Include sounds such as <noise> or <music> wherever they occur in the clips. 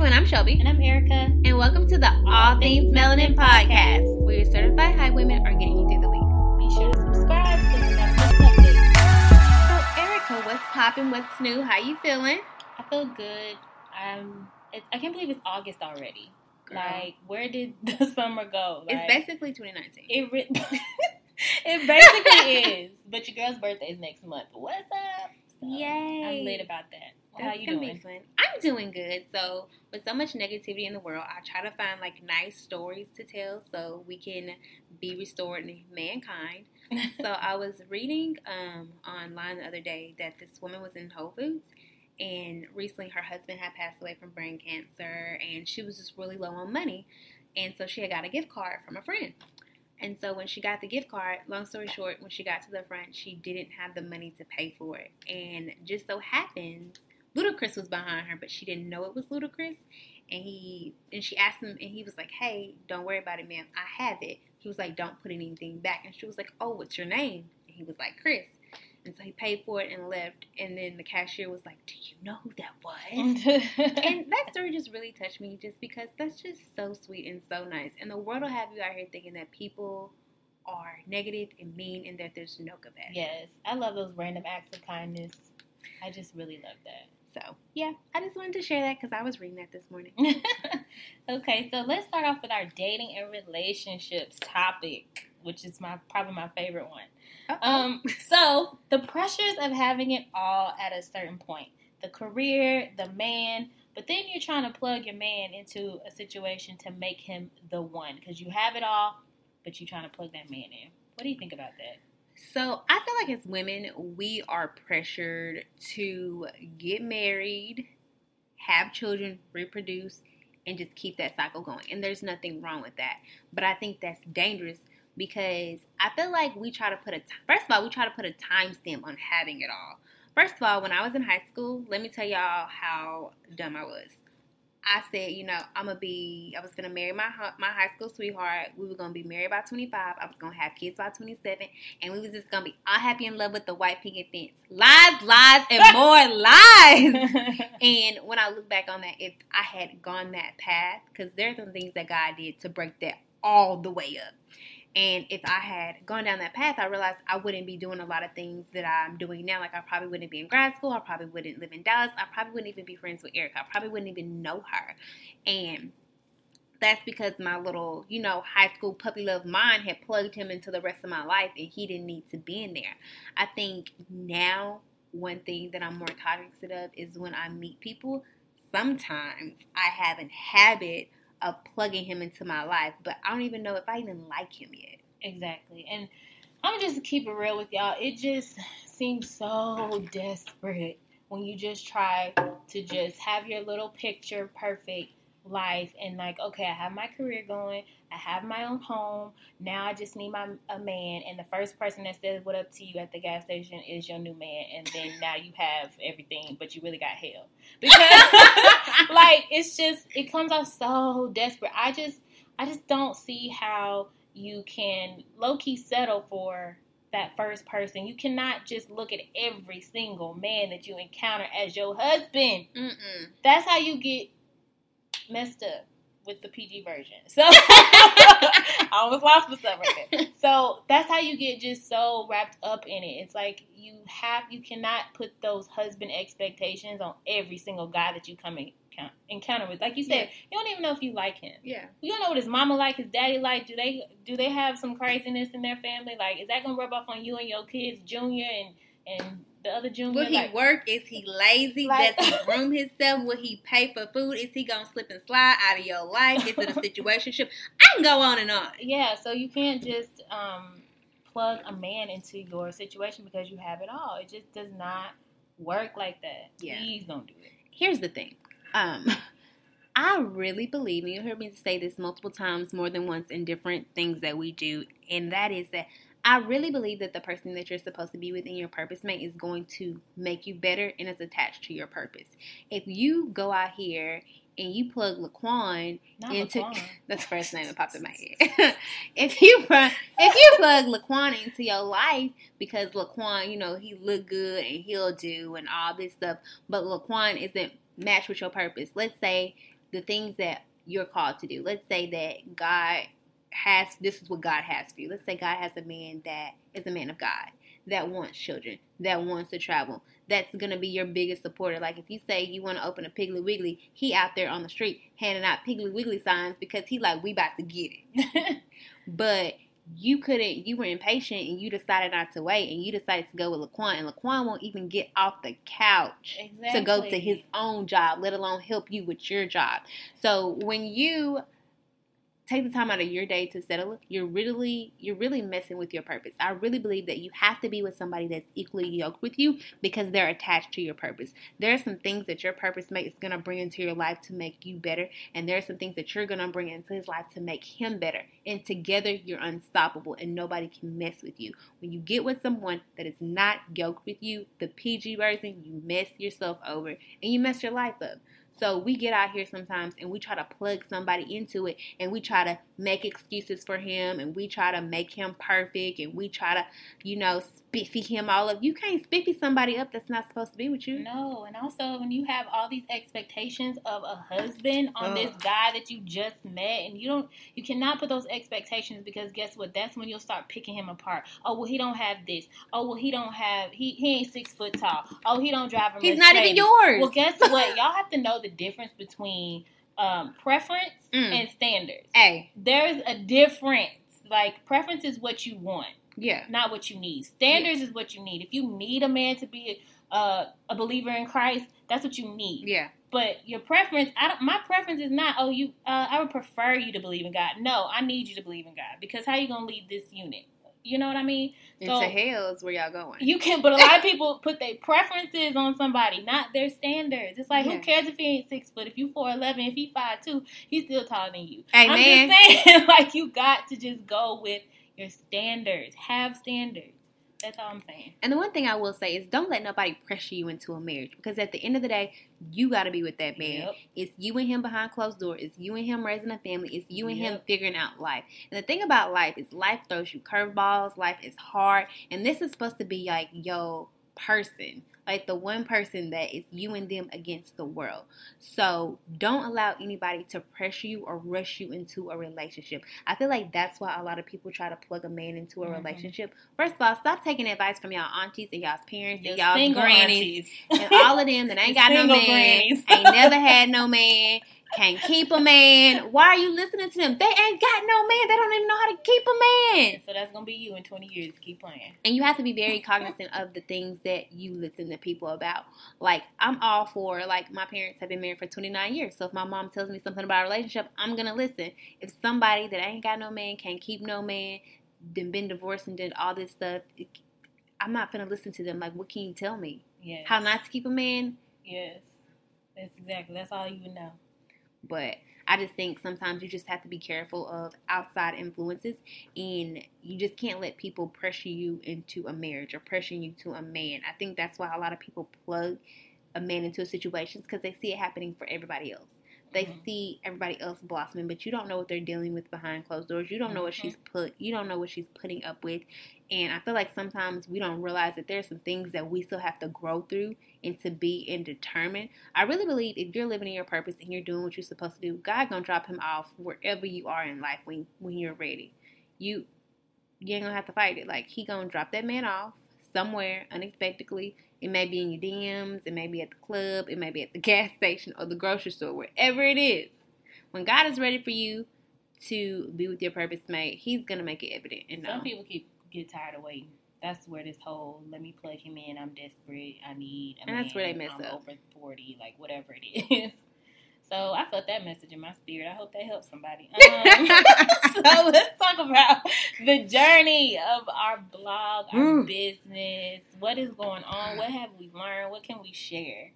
everyone, I'm Shelby. And I'm Erica. And welcome to the All Things Melanin Podcast, where your certified high women are getting you through the week. Be sure to subscribe so you never miss an update. So, Erica, what's popping? What's new? How you feeling? I feel good. Um, it's, I can't believe it's August already. Girl. Like, where did <laughs> the summer go? Like, it's basically 2019. it. Re- <laughs> it basically is. But your girl's birthday is next month. What's up? So, Yay. I'm late about that. How you doing? I'm doing good. So, with so much negativity in the world, I try to find like nice stories to tell so we can be restored in mankind. <laughs> so, I was reading um, online the other day that this woman was in Whole Foods, and recently her husband had passed away from brain cancer, and she was just really low on money, and so she had got a gift card from a friend. And so when she got the gift card, long story short, when she got to the front, she didn't have the money to pay for it. And just so happened, Ludacris was behind her, but she didn't know it was Ludacris. And he and she asked him, and he was like, "Hey, don't worry about it, ma'am. I have it." He was like, "Don't put anything back." And she was like, "Oh, what's your name?" And he was like, "Chris." And so he paid for it and left. And then the cashier was like, "Do you know who that was?" <laughs> and that story just really touched me just because that's just so sweet and so nice. And the world will have you out here thinking that people are negative and mean and that there's no compassion. yes, I love those random acts of kindness. I just really love that. So, yeah, I just wanted to share that because I was reading that this morning. <laughs> <laughs> okay, so let's start off with our dating and relationships topic, which is my probably my favorite one. Um, so the pressures of having it all at a certain point, the career, the man, but then you're trying to plug your man into a situation to make him the one because you have it all, but you're trying to plug that man in. What do you think about that? So I feel like as women, we are pressured to get married, have children, reproduce, and just keep that cycle going. And there's nothing wrong with that. But I think that's dangerous because I feel like we try to put a first of all, we try to put a timestamp on having it all. First of all, when I was in high school, let me tell y'all how dumb I was. I said, you know, I'm gonna be. I was gonna marry my my high school sweetheart. We were gonna be married by 25. I was gonna have kids by 27, and we was just gonna be all happy in love with the white picket fence. Lies, lies, and <laughs> more lies. <laughs> And when I look back on that, if I had gone that path, because there are some things that God did to break that all the way up. And if I had gone down that path, I realized I wouldn't be doing a lot of things that I'm doing now. Like I probably wouldn't be in grad school. I probably wouldn't live in Dallas. I probably wouldn't even be friends with Erica. I probably wouldn't even know her. And that's because my little, you know, high school puppy love mind had plugged him into the rest of my life and he didn't need to be in there. I think now one thing that I'm more cognizant of is when I meet people, sometimes I have a habit of plugging him into my life, but I don't even know if I even like him yet. Exactly. And I'm just keep it real with y'all. It just seems so desperate when you just try to just have your little picture perfect life and like, okay, I have my career going, I have my own home. Now I just need my a man, and the first person that says what up to you at the gas station is your new man, and then now you have everything, but you really got hell because <laughs> <laughs> <laughs> like it's just it comes off so desperate. I just I just don't see how you can low key settle for that first person. You cannot just look at every single man that you encounter as your husband. Mm-mm. That's how you get messed up with the PG version. So <laughs> <laughs> I almost lost myself right there. So that's how you get just so wrapped up in it. It's like you have you cannot put those husband expectations on every single guy that you come in encounter with. Like you said, Yeah. you don't even know if you like him. Yeah. You don't know what his mama like, his daddy like. Do they do they have some craziness in their family? Like, is that gonna rub off on you and your kids, Junior and and the other Junior? Will he like, work? Is he lazy? Like- Does he groom <laughs> himself? Will he pay for food? Is he gonna slip and slide out of your life? Is it a situationship? I can go on and on. Yeah, so you can't just um, plug a man into your situation because you have it all. It just does not work like that. Yeah. Please don't do it. Here's the thing. Um, <laughs> I really believe, and you heard me say this multiple times, more than once, in different things that we do, and that is that I really believe that the person that you're supposed to be with in your purpose mate is going to make you better and is attached to your purpose. If you go out here and you plug Laquan Not into Laquan. <laughs> that's the first name that popped in my <laughs> head. if you if you plug Laquan into your life because Laquan, you know, he look good and he'll do and all this stuff, but Laquan isn't matched with your purpose. Let's say the things that you're called to do. Let's say that God has this is what God has for you. Let's say God has a man that is a man of God that wants children, that wants to travel. That's gonna be your biggest supporter. Like if you say you want to open a Piggly Wiggly, he out there on the street handing out Piggly Wiggly signs because he like we about to get it. <laughs> but you couldn't you were impatient and you decided not to wait and you decided to go with Laquan and Laquan won't even get off the couch exactly. to go to his own job, let alone help you with your job. So when you take the time out of your day to settle you're really you're really messing with your purpose. I really believe that you have to be with somebody that's equally yoked with you because they're attached to your purpose. There are some things that your purpose mate is gonna bring into your life to make you better, and there are some things that you're gonna bring into his life to make him better. And together you're unstoppable and nobody can mess with you. When you get with someone that is not yoked with you, the PG version, you mess yourself over and you mess your life up. So we get out here sometimes and we try to plug somebody into it and we try to make excuses for him and we try to make him perfect and we try to, you know, spiffy him all up. You can't spiffy somebody up that's not supposed to be with you. No, and also when you have all these expectations of a husband on this guy that you just met and you don't you cannot put those expectations because guess what? That's when you'll start picking him apart. Oh well he don't have this. Oh well he don't have he he ain't six foot tall. Oh he don't drive a He's not even yours. Well guess <laughs> what? Y'all have to know the difference between um, preference mm. and standards. Hey. There's a difference. Like preference is what you want. Yeah. Not what you need. Standards yeah. is what you need. If you need a man to be a, uh, a believer in Christ, that's what you need. Yeah. But your preference, I don't. My preference is not. Oh, you. Uh, I would prefer you to believe in God. No, I need you to believe in God because how you gonna lead this unit? You know what I mean? Into so, hell is where y'all going. You can, but a lot of <laughs> people put their preferences on somebody, not their standards. It's like, yeah. who cares if he ain't six foot? If you four eleven, if he five two, he's still taller than you. Hey, I'm just saying, <laughs> like you got to just go with your standards. Have standards. That's all I'm saying. And the one thing I will say is don't let nobody pressure you into a marriage because at the end of the day, you got to be with that man. Yep. It's you and him behind closed doors. It's you and him raising a family. It's you and yep. him figuring out life. And the thing about life is life throws you curveballs. Life is hard. And this is supposed to be like, yo, person like the one person that is you and them against the world. So don't allow anybody to pressure you or rush you into a relationship. I feel like that's why a lot of people try to plug a man into a mm-hmm. relationship. First of all, stop taking advice from y'all aunties and y'all's parents and y'all's grannies aunties. and all of them that <laughs> ain't got no man, grannies. ain't never <laughs> had no man can't keep a man. Why are you listening to them? They ain't got no man. They don't even know how to keep a man. So that's gonna be you in twenty years. Keep playing. And you have to be very cognizant of the things that you listen to people about. Like I'm all for like my parents have been married for twenty nine years. So if my mom tells me something about a relationship, I'm gonna listen. If somebody that ain't got no man can't keep no man, then been divorced and did all this stuff, it, I'm not gonna listen to them. Like, what can you tell me? Yes. How not to keep a man? Yes. That's exactly. That's all you know. But I just think sometimes you just have to be careful of outside influences and you just can't let people pressure you into a marriage or pressure you to a man. I think that's why a lot of people plug a man into a situation because they see it happening for everybody else. They mm-hmm. see everybody else blossoming, but you don't know what they're dealing with behind closed doors. You don't know what mm-hmm. she's put. You don't know what she's putting up with, and I feel like sometimes we don't realize that there's some things that we still have to grow through and to be and determine. I really believe if you're living in your purpose and you're doing what you're supposed to do, God gonna drop him off wherever you are in life when when you're ready. You you ain't gonna have to fight it. Like he gonna drop that man off somewhere unexpectedly it may be in your DMs, it may be at the club, it may be at the <laughs> gas station or the grocery store, wherever it is. When God is ready for you to be with your purpose mate, He's gonna make it evident. And some people keep get tired of waiting. That's where this whole "let me plug him in," I'm desperate, I need, and that's where they mess I'm up. Over forty, like whatever it <laughs> is. So I felt that message in my spirit. I hope that helps somebody. <laughs> Um, <laughs> so let's talk about the journey of our blog, our mm. business. What is going on? What have we learned? What can we share?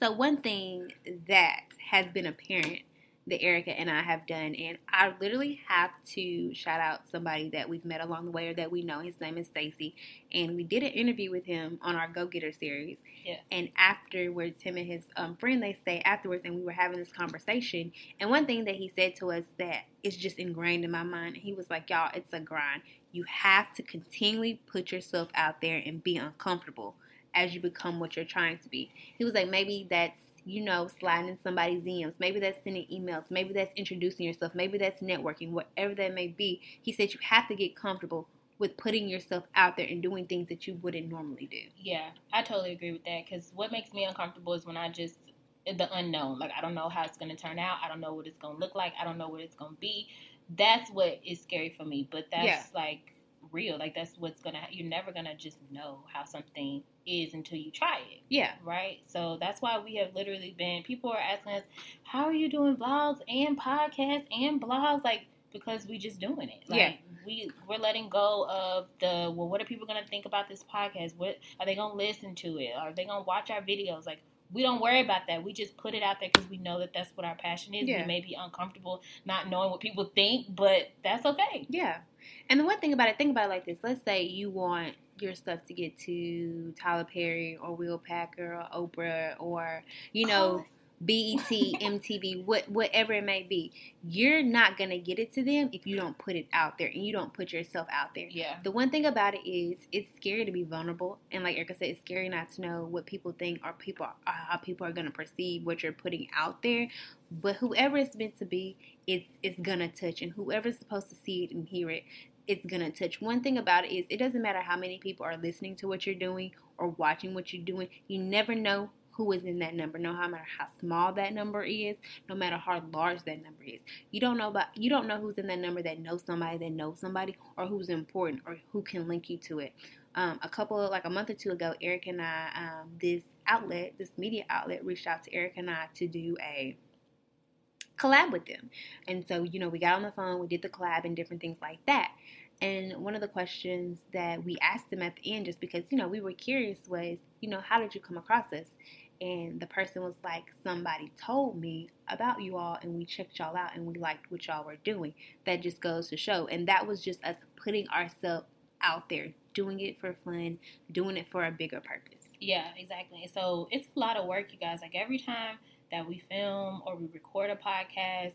So one thing that has been apparent that Erica and I have done. And I literally have to shout out somebody that we've met along the way or that we know. His name is Stacy. And we did an interview with him on our Go Getter series. Yeah. And afterwards, him and his um, friend, they stayed afterwards and we were having this conversation. And one thing that he said to us that is just ingrained in my mind, he was like, y'all, it's a grind. You have to continually put yourself out there and be uncomfortable as you become what you're trying to be. He was like, maybe that's you know, sliding in somebody's DMs. Maybe that's sending emails. Maybe that's introducing yourself. Maybe that's networking, whatever that may be. He said you have to get comfortable with putting yourself out there and doing things that you wouldn't normally do. Yeah, I totally agree with that because what makes me uncomfortable is when I just the unknown. Like I don't know how it's going to turn out. I don't know what it's going to look like. I don't know what it's going to be. That's what is scary for me. But that's yeah. like real. Like that's what's gonna. You're never gonna just know how something is until you try it. Yeah. Right. So that's why we have literally been. People are asking us, "How are you doing vlogs and podcasts and blogs?" Like because we just doing it. Like, yeah. We we're letting go of the well. What are people gonna think about this podcast? What are they gonna listen to it? Are they gonna watch our videos? Like we don't worry about that. We just put it out there because we know that that's what our passion is. Yeah. We may be uncomfortable not knowing what people think, but that's okay. Yeah. And the one thing about it, think about it like this. Let's say you want your stuff to get to Tyler Perry or Will Packer or Oprah or, you know, oh, BET, MTV, what whatever it may be, you're not gonna get it to them if you don't put it out there and you don't put yourself out there. Yeah. The one thing about it is it's scary to be vulnerable, and like Erica said, it's scary not to know what people think or people are, how people are gonna perceive what you're putting out there. But whoever it's meant to be, it's it's gonna touch, and whoever's supposed to see it and hear it, it's gonna touch. One thing about it is it doesn't matter how many people are listening to what you're doing or watching what you're doing. You never know who is in that number, no matter how small that number is, no matter how large that number is. You don't know about you don't know who's in that number that knows somebody that knows somebody or who's important or who can link you to it. Um, a couple of, like a month or two ago, Eric and I, um, this outlet, this media outlet, reached out to Eric and I to do a collab with them. And so, you know, we got on the phone, we did the collab and different things like that. And one of the questions that we asked them at the end, just because, you know, we were curious, was, you know, how did you come across us? And the person was like, Somebody told me about you all, and we checked y'all out, and we liked what y'all were doing. That just goes to show. And that was just us putting ourselves out there, doing it for fun, doing it for a bigger purpose. Yeah, exactly. So it's a lot of work, you guys. Like every time that we film or we record a podcast,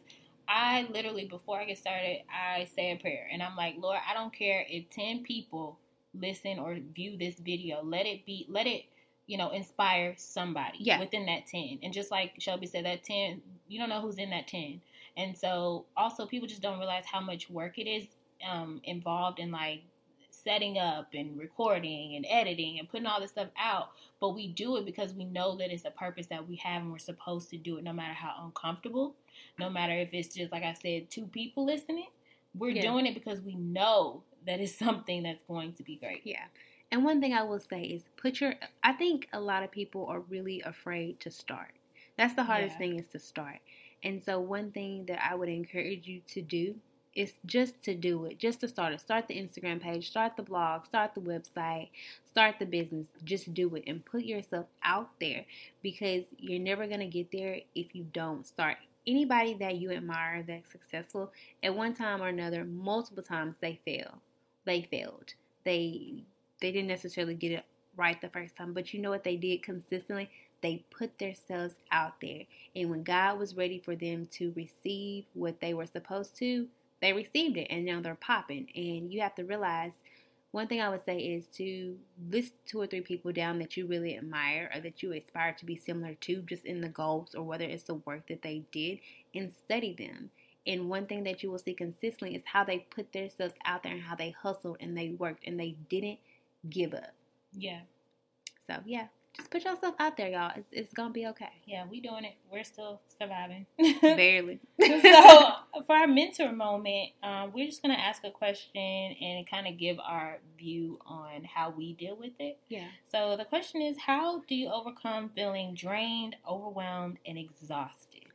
I literally, before I get started, I say a prayer. And I'm like, Lord, I don't care if 10 people listen or view this video. Let it be, let it you know, inspire somebody yeah. within that 10. And just like Shelby said, that 10, you don't know who's in that 10. And so also people just don't realize how much work it is um, involved in like setting up and recording and editing and putting all this stuff out. But we do it because we know that it's a purpose that we have and we're supposed to do it no matter how uncomfortable, no matter if it's just, like I said, two people listening. We're yeah. doing it because we know that it's <laughs> something that's going to be great. Yeah. And one thing I will say is put your I think a lot of people are really afraid to start. That's the hardest yeah. thing is to start. And so one thing that I would encourage you to do is just to do it, just to start it. Start the Instagram page, start the blog, start the website, start the business. Just do it and put yourself out there because you're never going to get there if you don't start. Anybody that you admire that's successful, at one time or another, multiple times they fail. They failed. They they didn't necessarily get it right the first time, but you know what they did consistently? They put themselves out there. And when God was ready for them to receive what they were supposed to, they received it and now they're popping. And you have to realize one thing I would say is to list two or three people down that you really admire or that you aspire to be similar to, just in the goals or whether it's the work that they did, and study them. And one thing that you will see consistently is how they put themselves out there and how they hustled and they worked and they didn't give up. Yeah. So yeah, just put yourself out there, y'all. It's, it's gonna be okay. Yeah, we doing it. We're still surviving. <laughs> Barely. so <laughs> for our mentor moment, um, we're just gonna ask a question and kind of give our view on how we deal with it. Yeah. So the question is, how do you overcome feeling drained, overwhelmed, and exhausted?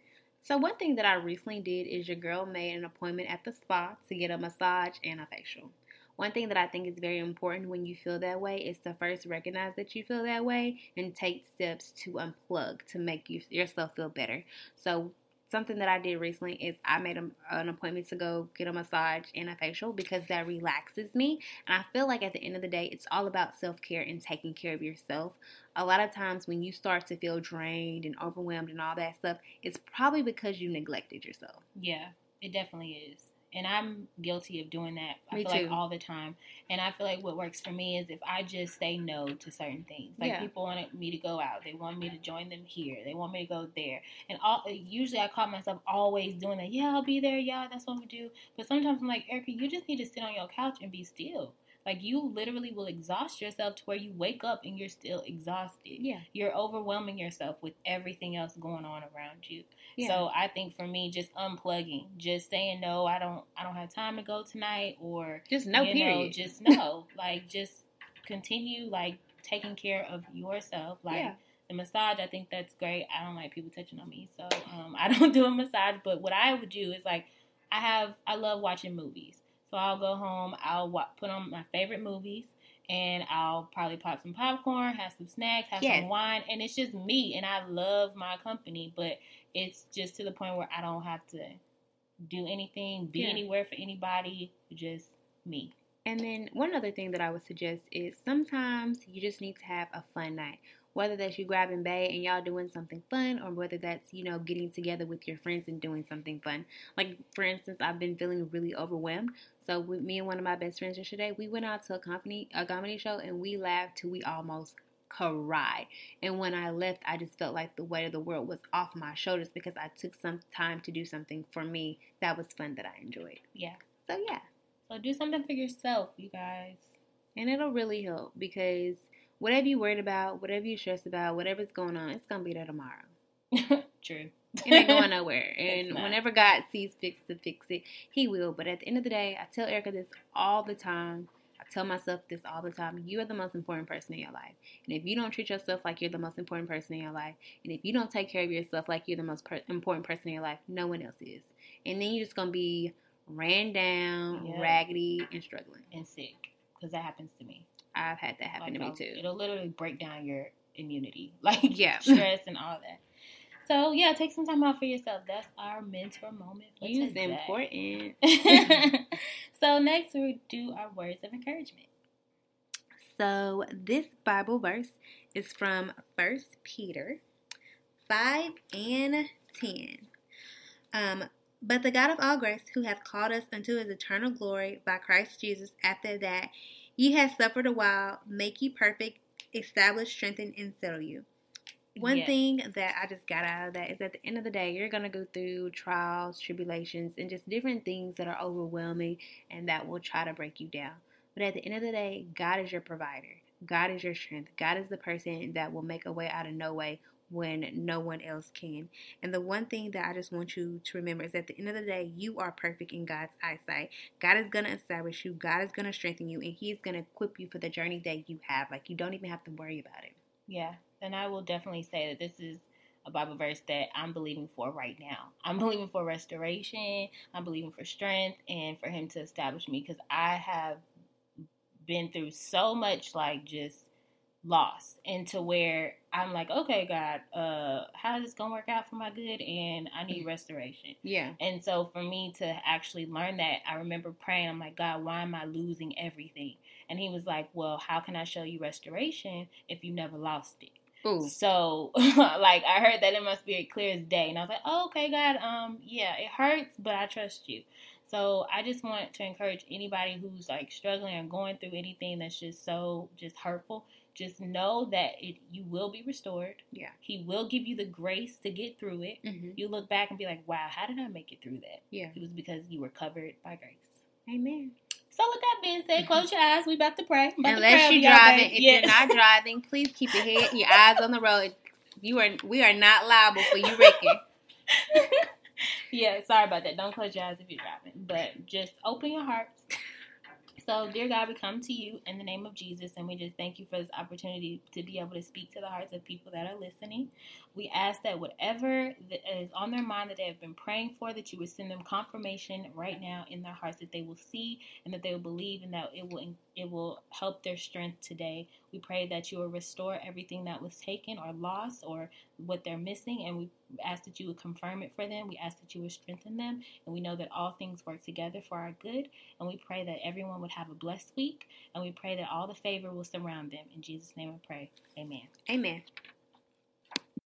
So one thing that I recently did is your girl made an appointment at the spa to get a massage and a facial. One thing that I think is very important when you feel that way is to first recognize that you feel that way and take steps to unplug to make you, yourself feel better. So, something that I did recently is I made a, an appointment to go get a massage and a facial because that relaxes me. And I feel like at the end of the day, it's all about self care and taking care of yourself. A lot of times when you start to feel drained and overwhelmed and all that stuff, it's probably because you neglected yourself. Yeah, it definitely is. And I'm guilty of doing that. I Me feel too. like all the time. And I feel like what works for me is if I just say no to certain things. Like Yeah. people wanted me to go out, they want me to join them here, they want me to go there. And all usually I caught myself always doing that. Yeah, I'll be there. Yeah, that's what we do. But sometimes I'm like, Erica, you just need to sit on your couch and be still. Like you literally will exhaust yourself to where you wake up and you're still exhausted. Yeah. You're overwhelming yourself with everything else going on around you. Yeah. So I think for me, just unplugging, just saying no, I don't, I don't have time to go tonight, or Just no you period. know, just <laughs> no, like just continue like taking care of yourself, like. yeah. The massage, I think that's great. I don't like people touching on me, so um, <laughs> I don't do a massage. But what I would do is like, I have, I love watching movies. So I'll go home, I'll wa- put on my favorite movies, and I'll probably pop some popcorn, have some snacks, have Yes. some wine, and it's just me. And I love my company, but it's just to the point where I don't have to do anything, be Yeah. anywhere for anybody, just me. And then one other thing that I would suggest is sometimes you just need to have a fun night. Whether that's you grabbing bae and y'all doing something fun, or whether that's, you know, getting together with your friends and doing something fun. Like, for instance, I've been feeling really overwhelmed. So, with me and one of my best friends yesterday, we went out to a comedy, a comedy show and we laughed till we almost cried. And when I left, I just felt like the weight of the world was off my shoulders because I took some time to do something for me that was fun that I enjoyed. Yeah. So, yeah. So do something for yourself, you guys. And it'll really help because whatever you're worried about, whatever you're stressed about, whatever's going on, it's gonna be there tomorrow. <laughs> True. It ain't going <laughs> nowhere. And whenever God sees fix to fix it, He will. But at the end of the day, I tell Erica this all the time. I tell myself this all the time. You are the most important person in your life. And if you don't treat yourself like you're the most important person in your life, and if you don't take care of yourself like you're the most per- important person in your life, no one else is. And then you're just gonna be ran down, Yeah. raggedy, and struggling. and sick because that happens to me. I've had that happen Like, to me too. It'll literally break down your immunity, <laughs> like Yeah. <laughs> stress and all that. So yeah, take some time out for yourself. That's our mentor moment. For Use today. important. <laughs> so next we do our words of encouragement. So this Bible verse is from First Peter 5 and 10. Um, but the God of all grace, who hath called us unto his eternal glory by Christ Jesus, after that ye have suffered a while, make you perfect, establish, strengthen, and settle you. One Yes. thing that I just got out of that is at the end of the day, you're going to go through trials, tribulations, and just different things that are overwhelming and that will try to break you down. But at the end of the day, God is your provider. God is your strength. God is the person that will make a way out of no way when no one else can. And the one thing that I just want you to remember is at the end of the day, you are perfect in God's eyesight. God is going to establish you, God is going to strengthen you, and He's going to equip you for the journey that you have. Like, you don't even have to worry about it. Yeah, and I will definitely say that this is a Bible verse that I'm believing for right now. I'm believing for restoration. I'm believing for strength and for Him to establish me because I have been through so much like just loss into where I'm like, okay, God, uh, how is this gonna work out for my good? And I need restoration. Yeah. And so for me to actually learn that, I remember praying, I'm like, God, why am I losing everything? And he was like, Well, how can I show you restoration if you never lost it? Ooh. So <laughs> like I heard that in my spirit clear as day. And I was like, oh, okay, God, um, yeah, it hurts, but I trust you. So I just want to encourage anybody who's like struggling or going through anything that's just so just hurtful. Just know that it you will be restored. Yeah. He will give you the grace to get through it. Mm-hmm. You look back and be like, wow, how did I make it through that? Yeah. It was because you were covered by grace. Amen. So with that being said, close your eyes. We about to pray. About Unless you're driving, if Yes. you're not driving, please keep your head, and your eyes on the road. You are, we are not liable for you wrecking. <laughs> yeah, sorry about that. Don't close your eyes if you're driving, but just open your hearts. So, dear God, we come to you in the name of Jesus, and we just thank you for this opportunity to be able to speak to the hearts of people that are listening. We ask that whatever is on their mind that they have been praying for, that you would send them confirmation right now in their hearts that they will see and that they will believe, and that it will it will help their strength today. We pray that you will restore everything that was taken or lost or what they're missing, and we ask that you would confirm it for them. We ask that you would strengthen them, and we know that all things work together for our good. And we pray that everyone would have a blessed week, and we pray that all the favor will surround them. In Jesus' name I pray. Amen. Amen.